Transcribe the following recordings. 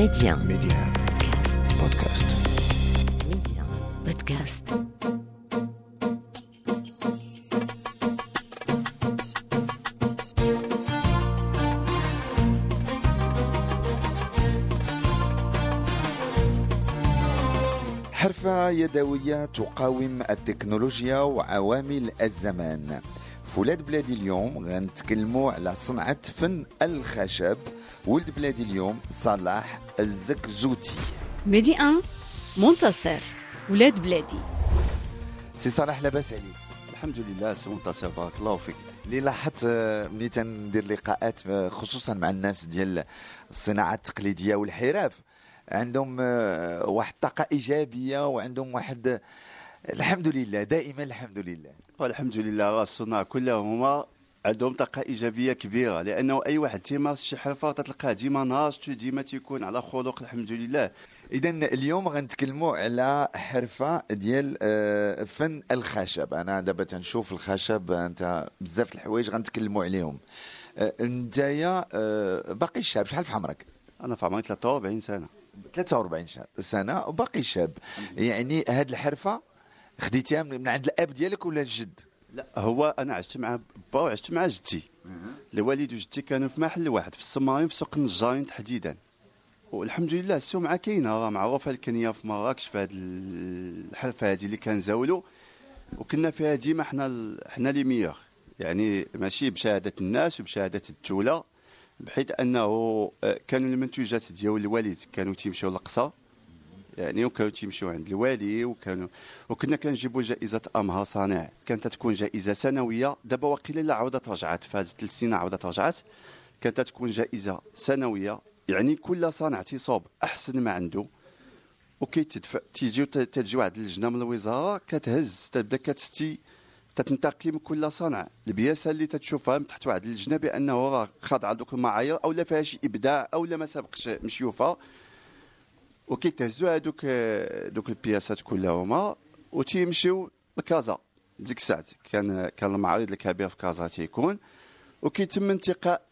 Média. Média. Podcast. Média. Podcast. حرفة يدوية تقاوم التكنولوجيا وعوامل الزمان في ولاد بلادي اليوم غنتكلموا على صنعة فن الخشب. ولد بلادي اليوم صلاح الزكزوتي. ميدي 1 منتصر. ولاد بلادي. سي صلاح لاباس عليك. الحمد لله سي منتصر بارك الله فيك. اللي لاحظت آه، ملي تندير لقاءات آه، خصوصا مع الناس ديال الصناعة التقليدية والحرف عندهم آه، واحد الطاقة إيجابية وعندهم واحد الحمد لله دائما الحمد لله. والحمد لله الصناع كلهم هما عندهم طاقة إيجابية كبيرة لأنه أي واحد تيمارس شي حرفة تلقاه ديما ناشط ديما تيكون على خلق الحمد لله. اذا اليوم غنتكلموا على حرفة ديال آه، فن الخشب. أنا دابا تنشوف الخشب أنت بزاف الحوايج غنتكلموا عليهم. آه، نتايا آه، باقي شاب شحال في عمرك؟ أنا في عمري 43 سنة. 43 شا- سنة وباقي شاب يعني هاد الحرفة خديتيها من عند الاب ديالك ولا الجد؟ لا هو أنا عشت مع با وعشت مع جدي. الوالد وجدتي كانوا في محل واحد في السمارين في سوق النجارين تحديدا. والحمد لله السمعة كاينة راه معروفة الكنية في مراكش في هاد الحرفة هادي اللي كنزاولوا وكنا فيها ديما حنا ال- حنا les meilleurs. يعني ماشي بشهادة الناس وبشهادة الدولة بحيث أنه آه، كانوا المنتوجات ديال الوالد كانوا تيمشيو للقصا يعني وكانوا تيمشيو عند الوالي وكانوا وكنا كنجيبوا جائزة أمها صانع. كانت تكون جائزة سنوية. دابا واقيلا لا عاودت رجعت. هذه ثلاث سنين عاودت رجعت. كانت تكون جائزة سنوية. يعني كل صانع تيصوب أحسن ما عنده. وكيتدفع تيجيو تجي واحد اللجنة من الوزارة كتهز تبدا كتستي تتنتقي من كل صانع. البياسة اللي تتشوفها من تحت واحد اللجنة بأنه راه خاضع دوك المعايير أو لا فيها شي إبداع أو لا ما سبقش مشيوفة. وكيتهزوا هذوك دوك البياسات كلهما وتيمشيو لكازا ديك الساعات كان كان المعارض الكبير في كازا تيكون وكيتم انتقاء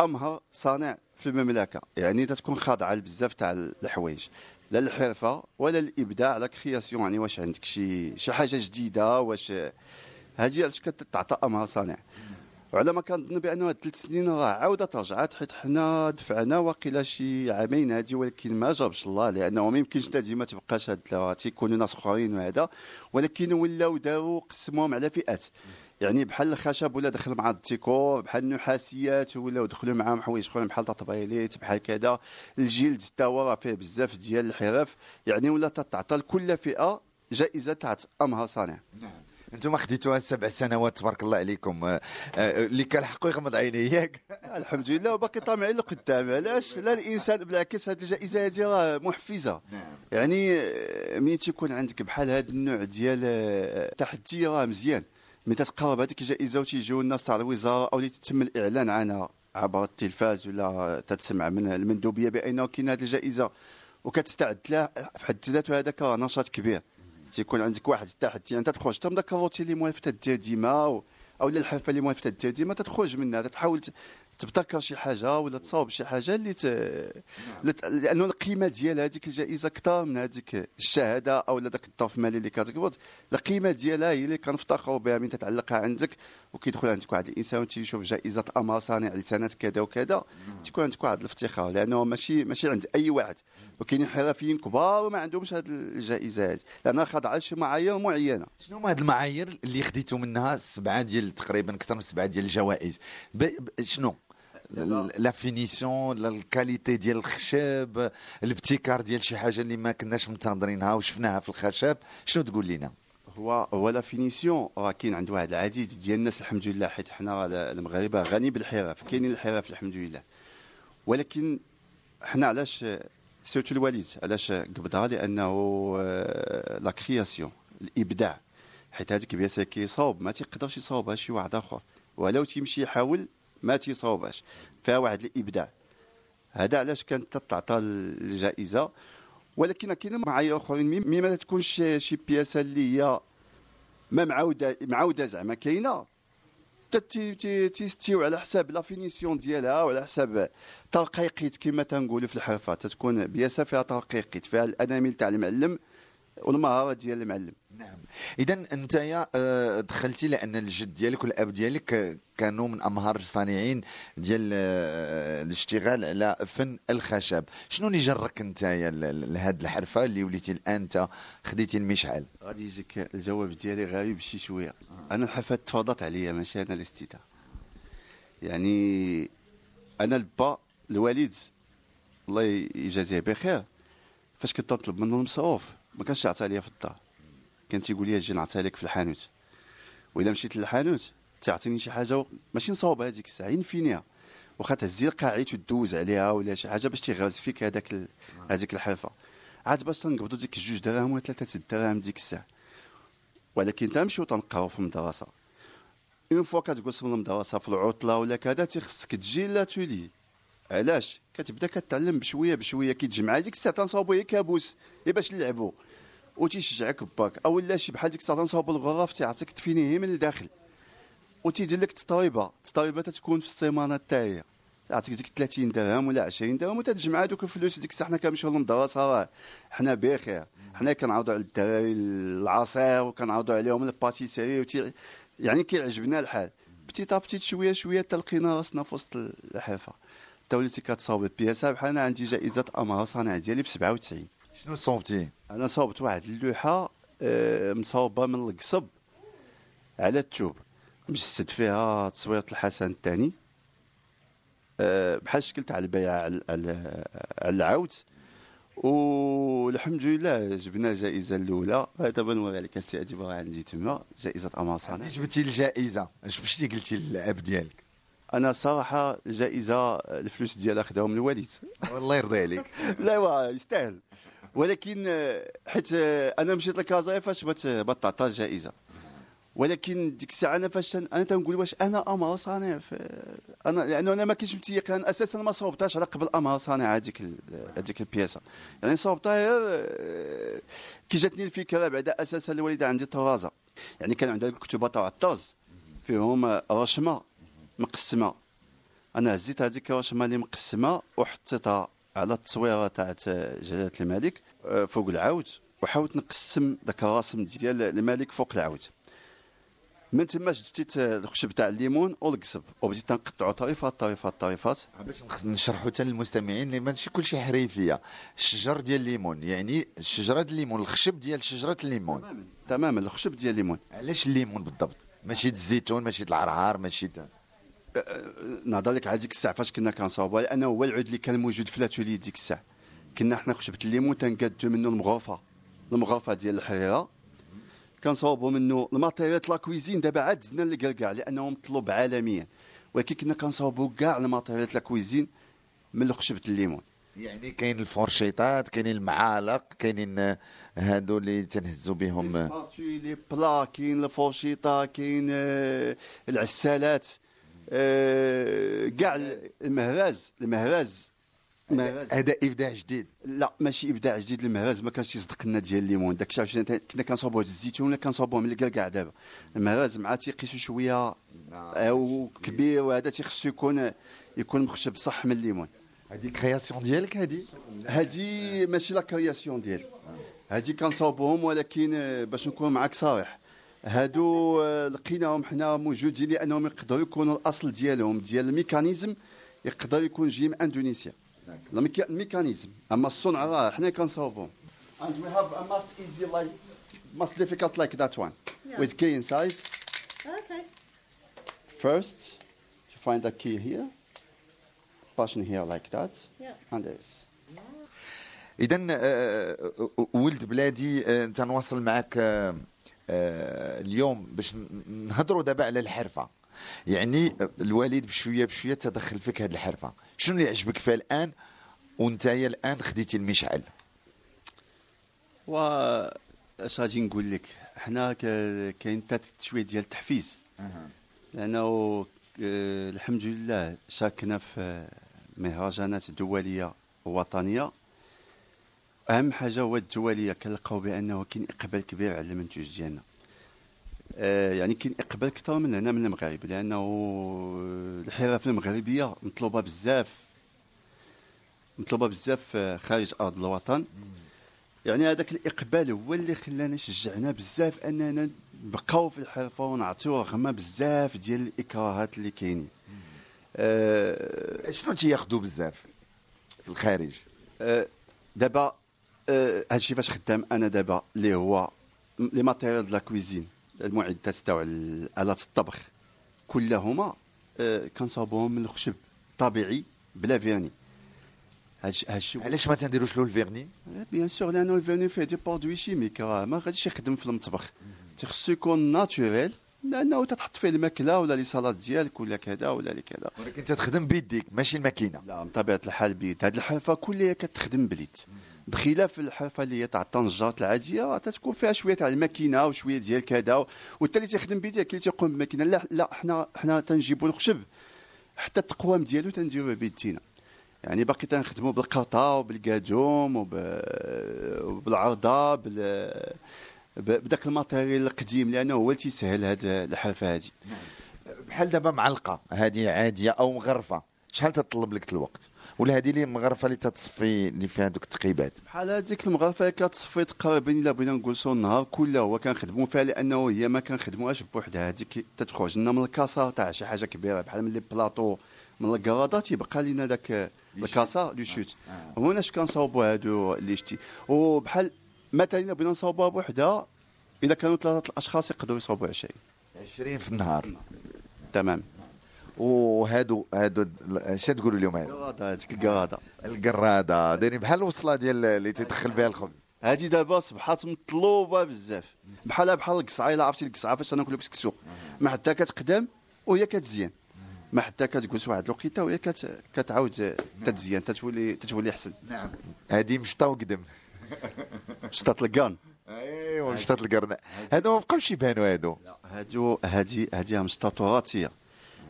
امهر صانع في المملكة. يعني تتكون خاضعة لبزاف تاع الحوايج. لا الحرفة ولا الإبداع la création يعني واش عندك شي شي حاجة جديدة واش هذه علاش كتعطى امهر صانع. وعلى ما كنظن بانه هاد ثلاث سنين راه عاودت رجعت حيت حنا دفعنا واقيلا شي عامين هادي ولكن ما جابش الله لأنه ما يمكنش تا ديما تبقاش هاد تيكونوا ناس آخرين وهذا. ولكن ولاو داروا قسموهم على فئات. يعني بحال الخشب ولا دخل مع الديكور بحال النحاسيات ولاو دخلوا معاهم حوايج أخرين بحال التطبيليت بحال كذا. الجلد حتى هو راه فيه بزاف ديال الحرف. يعني ولا تعطى لكل فئة جائزة تاع أمها صانع. أنتم خديتوها سبع سنوات تبارك الله عليكم. آه، آه، اللي كان حقه يغمض عينيه ياك. الحمد لله وباقي طامعين لقدام علاش؟ لا الإنسان بالعكس هذه الجائزه هذه راه محفزة. يعني آه، ملي تيكون عندك بحال هذا النوع ديال آه، تحدي راه مزيان. ملي تتقرب هذيك الجائزة وتيجيو الناس تاع الوزارة أو اللي تتم الإعلان عنها عبر التلفاز ولا تتسمع من المندوبية بأنه كاين هذه الجائزة وكتستعد لها. في حد ذاته هذاك نشاط كبير. تيكون عندك واحد التحدي يعني تخرج حتى من ذاك الروتين اللي موالف تدير ديما أو لا الحرفة اللي موالف تدير ديما تخرج منها تحاول ت- تبتكر شي حاجة ولا تصاوب شي حاجة اللي ت... لت- لأنه القيمة ديال هذيك الجائزة أكثر من هذيك الشهادة أو ذاك الظرف المالي اللي كتقبض. القيمة ديالها هي اللي كنفتخروا بها من تتعلقها عندك وكيدخل عندك واحد الإنسان وتيشوف جائزة أمر صانع لسنة كذا وكذا تيكون عندك واحد الافتخار لأنه ماشي ماشي عند أي واحد. وكاينين حرفيين كبار وما عندهمش هذه الجائزة هذه لانها خاضعة لشي معايير معينة. شنو هما المعايير اللي خديتوا منها سبعة ديال تقريبا أكثر من سبعة ديال الجوائز. شنو؟ la finition ال qualité ديال الخشب الابتكار ديال شي حاجة اللي ما كناش منتظرينها وشفناها في الخشب شنو تقول لنا هو هو la finition راه كاين عند واحد العديد ديال الناس الحمد لله حيت حنا المغاربة غني بالحرف كاينين الحرف الحمد لله ولكن حنا علاش سيرتو الوالد علاش قبضها؟ لأنه آه، la création الإبداع. حيت هذيك بياسه كيصاوب ما تيقدرش يصاوبها شي واحد آخر. ولو تيمشي يحاول ما تيصاوبهاش فيها واحد الإبداع. هذا علاش كانت تعطى الجائزة؟ ولكن كاين معايير آخرين مما تكونش شي بياسة اللي هي ما معاوده معاودة زعما كاينة. تي- تي- تيستيو على حساب la finition ديالها وعلى حساب ترقيقيت كما تنقولوا في الحرفة. تتكون بياسة فيها ترقيقيت فيها الأنامل تاع المعلم. والمهاره ديال المعلم. نعم. اذا انت يا آه، دخلتي لأن الجد ديالك والأب ديالك كانوا من امهر الصانعين ديال آه، الاشتغال على فن الخشب. شنو اللي جرك انت يا لهذه الحرفة اللي وليتي الآن انت خديتي المشعل؟ غادي يجيك الجواب ديالي غريب شي شوية. أنا الحفاه تفرضت عليا ماشي أنا الاستيتاء يعني أنا البا الوالد الله يجازيه بخير فاش كنت نطلب منه المصروف. ما كانش يعطي ليا في الدار. كان تيقول لي أجي نعطيها لك في الحانوت. واذا مشيت للحانوت تعطيني شي حاجة ماشي نصاوب هذيك الساعة ينفينيها واخا تهزي الكاغيط وتدوز عليها ولا شي حاجة باش تيغرز فيك هذاك ال- هذيك الحرفه عاد باش تنقبضوا ديك جوج دراهم ولا ثلاثة دراهم ديك الساعة. ولكن تنمشيو تنقراو في المدرسة. une fois كتقسم المدرسة في العطله ولا كذا تيخصك تجي l'atelier علاش؟ كتبدا كتعلم بشوية بشوية كيتجمع ديك الساعة تنصاوبو هي كابوس. هي باش نلعبوا وتيشجعك باك أو لا شي بحال ديك الساعة تنصاوبو الغرف تيعطيك تفيني هي من الداخل. وتيدير لك تطريبه التطريبه تتكون في السيمانه تاعي تعطيك ديك 30 درهم ولا 20 درهم وتتجمع هذوك الفلوس. ديك الساعة حنا كنمشيو للمدرسة راه حنا بخير. حنا كنعوضوا على الدراري العصير وكنعوضوا عليهم ال pâtisserie وتي يعني كيعجبنا الحال. petit à petit شوية شوية تلقينا راسنا في وسط الحرفه تا وليتي كتصاوب البياسه بحال أنا عندي جائزة أمهر صانع ديالي في 97 شنو صوبتي؟ أنا صوبت واحد اللوحة آه، مصوبة من القصب على الثوب. مجسد فيها تصويره الحسن الثاني. آه، بحال الشكل تاع البيعه على على العود. والحمد لله جبنا الجائزه الأولى. دابا نوري لك السي عندي تما جائزة امهر صانع. علاش جبتي الجائزة. اش مشيتي قلتي للأب ديالك؟ أنا صراحة الجائزه الفلوس ديالها خداهم الوالد والله يرضي عليك. لا يستاهل. ولكن حيت أنا مشيت لكازا فاش بات بات تعطى الجائزه ولكن ديك الساعة أنا فاش أنا تنقول واش أنا أمر صانع أنا لأنه أنا ما كنتش متيقن أساسا ما صوبتهاش على قبل أمر صانع هذيك هذيك البياسة. يعني صوبتها غير، آه، كي جاتني الفكرة بعدا أساسا الوالدة عندي طرازة. يعني كان عندها الكتبه تاع الطاز. فيهم آه، رشمة. مقسمة. أنا هزيت هذيك الرشمه اللي مقسمة وحطيتها على التصويره تاعت جلالة الملك آه، فوق العود وحاولت نقسم ذاك الرسم ديال الملك فوق العود. من تما شديت الخشب تاع الليمون والقصب وبديت نقطعو طريفات طريفات طريفات باش نشرحوا حتى للمستمعين اللي ماشي كل شيء حريفيه الشجر ديال الليمون يعني شجره الليمون الخشب ديال شجرة الليمون. تماما الخشب ديال الليمون. علاش الليمون بالضبط؟ ماشي الزيتون ماشي العرعار ماشي نهضر لك على ديك الساعة فاش كنا كنصاوبوا لأنه هو العود اللي كان موجود في l'atelier ديك الساعة. كنا حنا خشبه الليمون تنقادو منه المغرفة المغرفة ديال الحريرة. كنصاوبوا منه ال matériel la cuisine دابا عاد زدنا للكركاع لأنه مطلوب عالميا. ولكن كنا كنصاوبوا كاع ال matériel la cuisine من خشبه الليمون. يعني كاين الفورشيطات كاينين المعالق كاينين هادو اللي تنهزوا بهم. لي بلا كاين الفورشيطه كاين العسالات. كاع المهراز المهراز. المهراز. هذا إبداع جديد. لا ماشي إبداع جديد. المهراز ما كانش يصدق لنا ديال الليمون. داك الشيء كنا كنصاوبوه د الزيتون ولا كنصاوبوه من الكركاع دابا. المهراز مع تيقيسو شوية أو كبير وهذا تيخصو يكون يكون مخشب صح من الليمون. هذه كرياسيون ديالك هذه هذه ماشي لا كرياسيون ديالي هذه كنصاوبوهم ولكن آه، باش نكون معاك صريح هادو آه، لقيناهم حنا موجودين لأنهم يقدروا يكونوا الأصل ديالهم ديال الميكانيزم يقدر يكون جاي من اندونيسيا الميكا- الميكانيزم. أما الصنع راه حنا كنصاوبوهم and we have a must easy like must difficult like that one. With key inside. Okay. first you find the key here. Passion here like that. Yeah. and this. اذا آه، ولد بلادي آه، تنواصل معك آه، آه، اليوم باش نهضروا دابا على الحرفة. يعني آه، الوالد بشوية بشوية تدخل فيك هذه الحرفة. شنو اللي عجبك فيها الآن؟ وانت الآن خديتي المشعل. و اش غادي نقول لك؟ حنا كاين شوية ديال التحفيز. لأنه آه، الحمد لله شاركنا في مهرجانات دولية ووطنية. أهم حاجة هو الدوليه كنلقاو بأنه كاين إقبال كبير على المنتوج ديالنا. آه، يعني كاين إقبال أكثر من هنا من المغرب لأنه الحرف المغربية مطلوبة بزاف مطلوبة بزاف آه، خارج أرض الوطن. يعني هذاك الإقبال هو اللي خلانا شجعنا بزاف أننا نبقاو في الحرفة ونعطيو رغم بزاف ديال الإكراهات اللي كاينين. آه، شنو تياخذوا بزاف في الخارج؟ آه، دابا هادشي فاش خدام أنا دابا اللي هو لي ماتيريال لا كويزين المعدات تاع الات الطبخ كلهما آه، كنصاوبوهم من الخشب طبيعي بلا vernis هادشي علاش ما تنديروش له ال vernis bien sûr لأنه ال vernis فيه des produits chimiques راه ما غاديش يخدم في المطبخ. تيخصو يكون naturel لأنه تتحط فيه الماكلة ولا les salades ديالك ولا كذا ولا les كذا. ولكن تتخدم بيديك ماشي الماكينة. لا بطبيعة الحال بيد. هاد الحرفه كلها كتخدم باليد. بخلاف الحرفة اللي هي تاع الطنجات العادية تتكون فيها شوية تاع الماكينة وشوية ديال كذا والتالي تيخدم بيديه كي تيقوم بالماكينة. لا لا حنا حنا تنجيبوا الخشب. حتى التقوام ديالو تنديروه بيدينا. يعني باقي تنخدموا بالقرطه وبالكادوم وب- وبالعرضة بال بداك ال matériel القديم لأنه هو اللي تيسهل هاد الحرفة هذه بحال دابا معلقة هذه عادية أو مغرفة. شحال تطلب لك الوقت؟ ولا هذه اللي مغرفة اللي تتصفي اللي فيها دوك التقيبات بحال هذيك المغرفة كتصفي تقريبا إلا بغينا نقولوا النهار كله هو كنخدموا فيها لأنه هي ما كنخدموهاش بوحدها. هذيك تتخرج لنا من الكاسه تاع شي حاجة كبيرة بحال من les plateaux من الكراده تيبقى لنا داك الكاسه les chutes هنا اش كنصاوبوا هادو اللي شتي؟ وبحال مثلا بغينا نصاوبوها بوحدها إلا كانوا ثلاثة الأشخاص يقدروا يصاوبوا 20 20 في النهار. تمام. وهادو هادو اش تقولوا اليوم هادو؟ الكراده هذيك الكراده القراده دايرين بحال الوصلة ديال اللي تيدخل بها الخبز. هادي دابا صبحات مطلوبة بزاف. بحالها بحال القصعه الا عرفتي القصعة فاش ناكلو كسكسو ما حتى كتقدم وهي كتزيان ما حتى كتجلس واحد الوقيتة وهي كت... كتعاود تتزيان تتولي تتولي أحسن. نعم. هذه مشطة وقدم. مشطات القرن أيوا مشطة القرن. هادو ما بقاوش يبانوا هادو. هادو هادي هادي مشطة تراثية.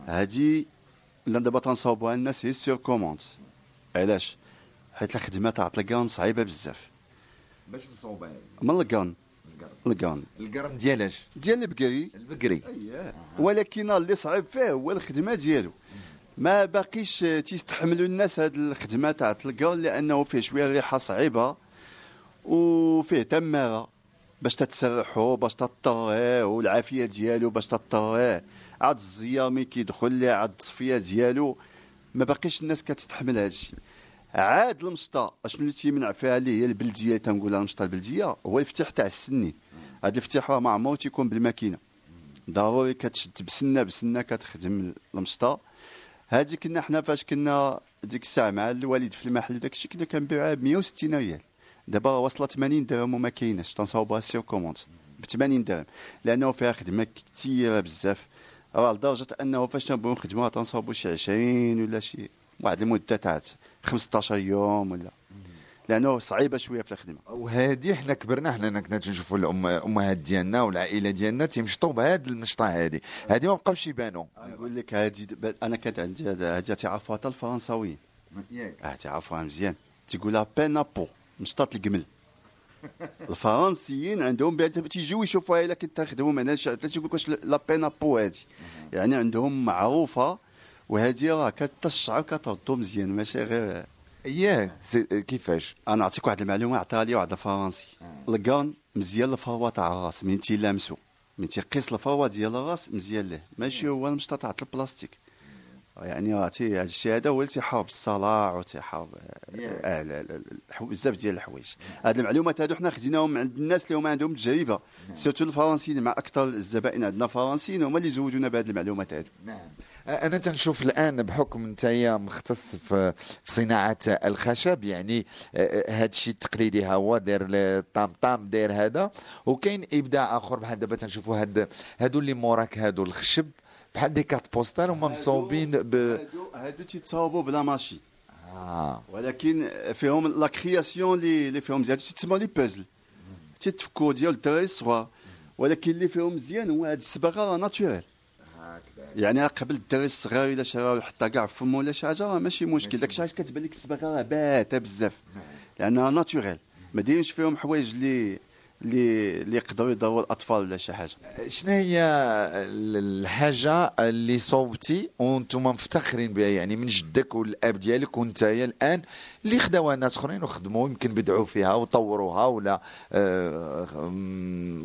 هادي لا دابا تنصاوبوها الناس هي sur commande علاش حيت الخدمه تاع القرن صعيبه بزاف باش مصوبه من الكان الكان القرن ديالاش ديال البقري البقري أييه. ولكن اللي صعيب فيه هو الخدمه ديالو ما باقيش تيستحملوا الناس هاد الخدمه تاع الكان لأنه فيه شوية ريحه صعيبه وفيه تماره باش تتسرحوا باش تطريه والعافيه ديالو باش تطريه عاد الزيار ملي كيدخل ليه عاد التصفيه ديالو. ما باقيش الناس كتستحمل هذا الشيء عاد المشطة أشنو اللي تيمنع فيها اللي هي البلدية؟ تنقولها المشطة البلدية هو الفتح تاع السنين هذا الفتح راه ما عمره تيكون بالماكينة. ضروري كتشد بسنة بسنة كتخدم المشطة. هذه كنا حنا فاش كنا ديك الساعة مع الوالد في المحل وداك الشيء كنا كنبيعوها ب 160 ريال. دابا وصلت 80 درهم وما كايناش تنصاوبوها sur commande ب 80 درهم. لأنه فيها خدمة كثيره بزاف. راه لدرجة أنه فاش نبغيو نخدموها تنصاوبوا شي 20 ولا شي واحد المدة تاع 15 يوم ولا. لأنه صعيبة شوية في الخدمة. وهذه حنا كبرنا حنا كنا تنشوفوا الام أمهات ديالنا والعائلة ديالنا تيمشطوا بهاد المشطة هذه هذه ما بقاوش يبانوا نقول لك هذه أنا كانت عندي هذه تعرفوها حتى الفرنساويين. آه تعرفوها مزيان. تيقولها بينابو. مشطات الجمل. الفرنسيين عندهم بها تيجيو يشوفوها إلا كنت تخدموا هنا شي- تيقول لك واش لا بينابو هذه يعني عندهم معروفة وهذه راه كتشعر كتردو مزيان ماشي غير اييه سي- كيفاش؟ أنا نعطيك واحد المعلومة عطاها لي واحد الفرنسي. القرن مزيان الفروة تاع الراس من تيلامسو. من تيقيس الفروة ديال الراس مزيان له. ماشي هو المشطه تاع البلاستيك. يعني عرفتي هذا الشيء هذا هو اللي تيحارب الصلاع وتيحارب بزاف ديال الحوايج. هاد المعلومات هادو حنا خديناهم من عند الناس اللي هما عندهم تجربة. surtout الفرنسيين مع أكثر الزبائن عندنا فرنسيين هما اللي زودونا بهاد المعلومات هادو. نعم. أنا تنشوف الآن بحكم أنت مختص في في صناعة الخشب يعني هذا الشيء التقليدي ها هو داير الطام طام داير هذا. وكاين إبداع آخر بحال دابا تنشوفوا هاد هادو اللي موراك هادو الخشب. بحال des cartes postales هما مصوبين ب هادو تيتصاوبوا ب la machine آه. ولكن فيهم la création اللي اللي فيهم مزيان تسمى les puzzles تيتفكوا ديال الدراري الصغار. ولكن اللي فيهم مزيان هو هاد الصباغة راه naturelle يعني قبل الدراري الصغار إلا شراو حتى كاع فم ولا شي حاجة راه ماشي مشكل. داك الشيء كتبان لك الصباغة راه باته بزاف. لأنها naturelle ما دايرينش فيهم حوايج اللي اللي اللي يقدروا يضروا الأطفال ولا شي حاجة. شنو هي الحاجة اللي صوبتي وأنتم مفتخرين بها؟ يعني من جدك والأب ديالك وانت الآن اللي خداوها ناس أخرين وخدموا يمكن بدعوا فيها وطوروها ولا آه،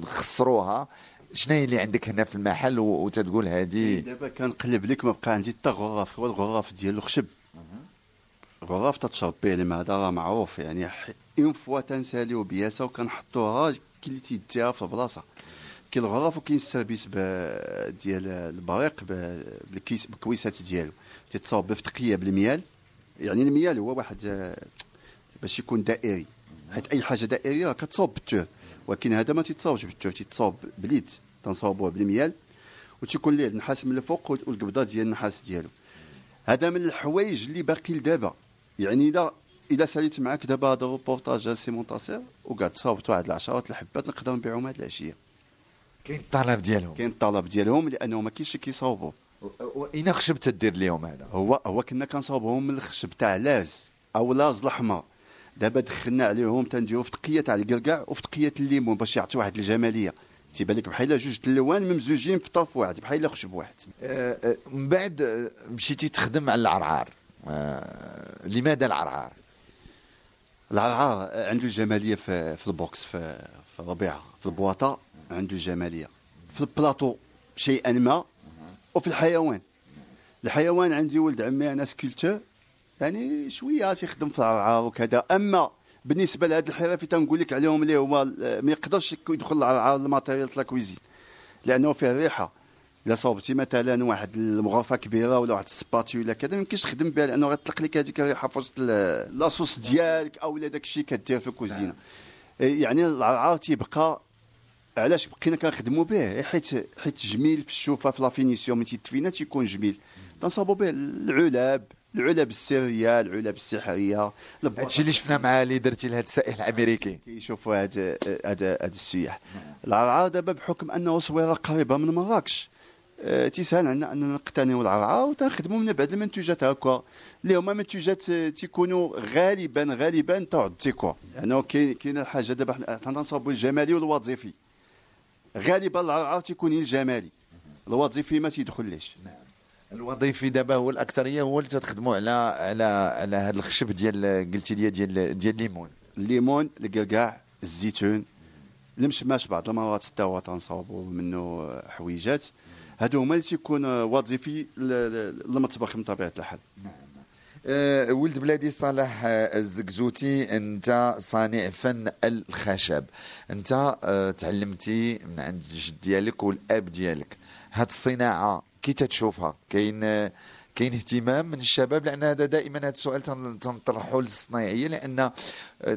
خسروها. شنو هي اللي عندك هنا في المحل وتتقول هذه دابا كنقلب لك ما بقى عندي حتى غراف. هو الغراف ديال الخشب غراف تتشرب به الماء هذا راه معروف يعني une fois تنساليو pièce وكنحطوها اللي تيديها في البلاصه كاين الغراف وكاين ال service ديال البريق بالكيس بالكويسات ديالو. تيتصاوب بفتقيه بالميال. يعني الميال هو واحد باش يكون دائري. حيت أي حاجة دائرية راه كتصاوب بال tour ولكن هذا ما تيتصاوبش بال tour تيتصاوب باليد تنصاوبوه بالميال. وتيكون ليه النحاس من الفوق والقبضة ديال النحاس ديالو. هذا من الحوايج اللي باقي لدابا. يعني اذا اذا ساليت معاك دابا هذا الروبورتاج سي منتصر وقعدت صاوبت واحد العشرات الحبات نقدر نبيعهم هاد العشية. كاين الطلب ديالهم. كاين الطلب ديالهم لأنه ما كاينش اللي كيصاوبوا واين خشب تدير اليوم هذا؟ هو هو كنا كنصاوبهم من الخشب تاع الأرز أو الأرز الاحمر دابا دخلنا عليهم تنديروا فتقية تاع القرقع وفتقية الليمون باش يعطي واحد الجمالية. تيبان لك بحال جوج د الالوان ممزوجين في طرف واحد بحال خشب واحد. آه، آه، من بعد آه، مشيتي تخدم على العرعار لماذا العرعار؟ العرعار عنده جمالية في في ال box في في الربيعه في البواطة عنده جمالية. في البلاطو شيئا ما وفي الحيوان. الحيوان عندي ولد عمي أنا sculpteur يعني شوية تيخدم في العرعار وكذا. أما بالنسبة لهاد الحرف تنقول لك عليهم اللي هو ما يقدرش يدخل العرعار ال matériel تاع la cuisine لأنه فيه ريحة. إلا صوبتي مثلا واحد المغرفة كبيرة ولا واحد ال spatule ولا كذا ما يمكنش تخدم بها لأنه غتطلق لك هذيك الريحة في وسط la sauce ديالك أو لا داك الشيء كدير في الكوزينة. إيه، يعني العرعار تيبقى علاش بقينا كنخدموا به؟ حيت حيت جميل في الشوفة في la finition من تيتفينا تيكون جميل. تنصابوا به العلب العلب السرية العلب السحرية. هادشي اللي شفنا مع اللي درتي لهذا السائح الأمريكي. كيشوفوا هاد هاد هاد السياح. العرعار دابا بحكم أنه صويرة قريبة من مراكش. تيسهل عندنا أننا نقتنيو العرعار وتنخدموا من بعد المنتوجات هكا. اللي هما منتوجات تيكونوا غالبا غالبا تاع الديكور. يعني كاين كاين الحاجة دابا حنا تنصاوبوا الجمالي والوظيفي. غالبا العرعار تيكون الجمالي. الوظيفي ما تيدخلش الوظيفي دابا هو الأكثرية هو اللي تخدموا على على على هذا الخشب ديال قلتي لي ديال ديال الليمون. الليمون القرقاع الزيتون المشماش بعض المرات حتى هو تنصاوبوا منه حويجات. هادو هما اللي تيكون وظيفي للمطبخ من طبيعة الحال. أه ولد بلادي صالح الزقزوتي أنت صانع فن الخشب. أنت أه تعلمتي من عند الجد ديالك والأب ديالك. هاد الصناعة كي تتشوفها كاين كاين اهتمام من الشباب لأن هذا دائما هذا السؤال تن- تنطرحه للصنايعيه لأن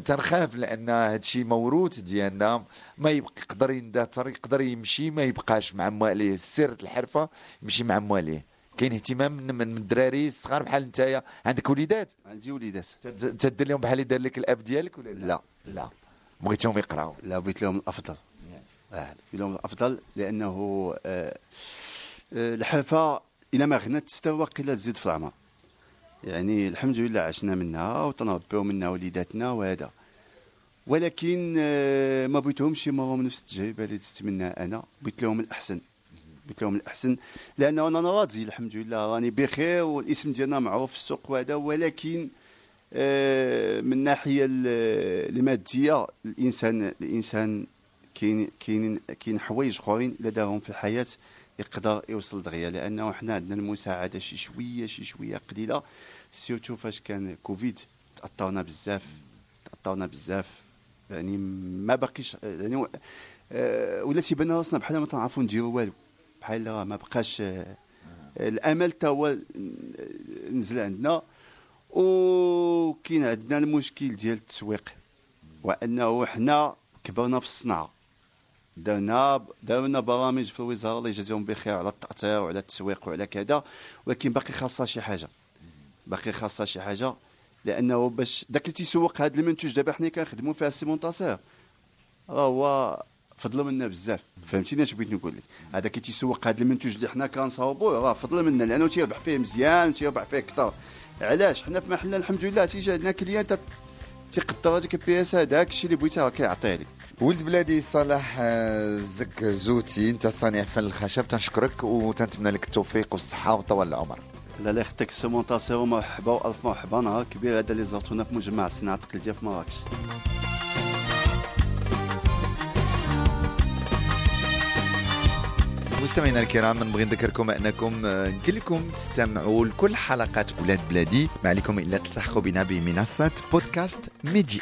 تنخاف لأن هذا الشيء موروث ديالنا ما يبقى يقدر يندثر يقدر يمشي ما يبقاش مع مواليه سيرة الحرفة يمشي مع مواليه. كاين اهتمام من الدراري الصغار بحال نتايا عندك وليدات؟ عندي وليدات. تد- تدير لهم بحال اللي دار لك الأب ديالك ولا لا؟ لا. لا. بغيتهم يقراو. لا بغيت لهم الأفضل. آه، بغيت لهم الأفضل لأنه آه، آه، الحرفة إلى ما غنات تستوى قله تزيد في العمر. يعني الحمد لله عشنا منها وتنربيو منها وليداتنا وهذا. ولكن آه، ما بغيتهمش يمروا من نفس التجربه اللي دزت منها أنا. بغيت لهم الأحسن. بغيت لهم الأحسن. لأنه أنا راضي الحمد لله راني بخير والاسم ديالنا معروف في السوق وهذا. ولكن آه، من الناحيه ال- المادية الإنسان الإنسان كاين كاين كاين حوايج أخرين إلا دارهم في الحياة. يقدر يوصل دغيا لأنه حنا عندنا المساعدة شي شوية شي شوية قليلة سيرتو فاش كان كوفيد تأثرنا بزاف تأثرنا بزاف يعني ما باقيش يعني آه، ولا تيبان راسنا بحال ما تنعرفوا نديروا والو بحال ما بقاش آه، الأمل تا هو نزل عندنا وكاين عندنا المشكل ديال التسويق وأنه حنا كبرنا في الصنعه درنا دارنا برامج في الوزارة الله يجازيهم بخير على التاثير وعلى التسويق وعلى كذا ولكن باقي خاصها شي حاجة. باقي خاصها شي حاجة لأنه باش داك اللي تيسوق هذا المنتوج دابا حنا كنخدموا فيها السي منتصر راه هو فضل منا بزاف. فهمتيني اش بغيت نقول لك؟ هذاك اللي تيسوق هذا المنتوج اللي حنا كنصاوبوه راه فضل منا لأنه تيربح فيه مزيان وتيربح فيه كثر علاش؟ حنا في محلنا الحمد لله تيجي عندنا client تيقدر هذيك ال pièce هذاك الشيء اللي بغيتي راه كيعطيه لك. ولد بلادي صالح آه، زكزوتي انت صانع فن الخشب تنشكرك وتنتمنى لك التوفيق والصحة وطول العمر. لا لا يخطيك السي منتصر ومرحبا وألف مرحبا نهار كبير هذا اللي زرتونا في مجمع الصناعه التقليديه في مراكش. مستمعينا الكرام نبغي نذكركم أنكم آه، يمكن لكم تستمعوا لكل حلقات ولاد بلادي. ما عليكم إلا تلتحقوا بنا بمنصة بودكاست ميديا.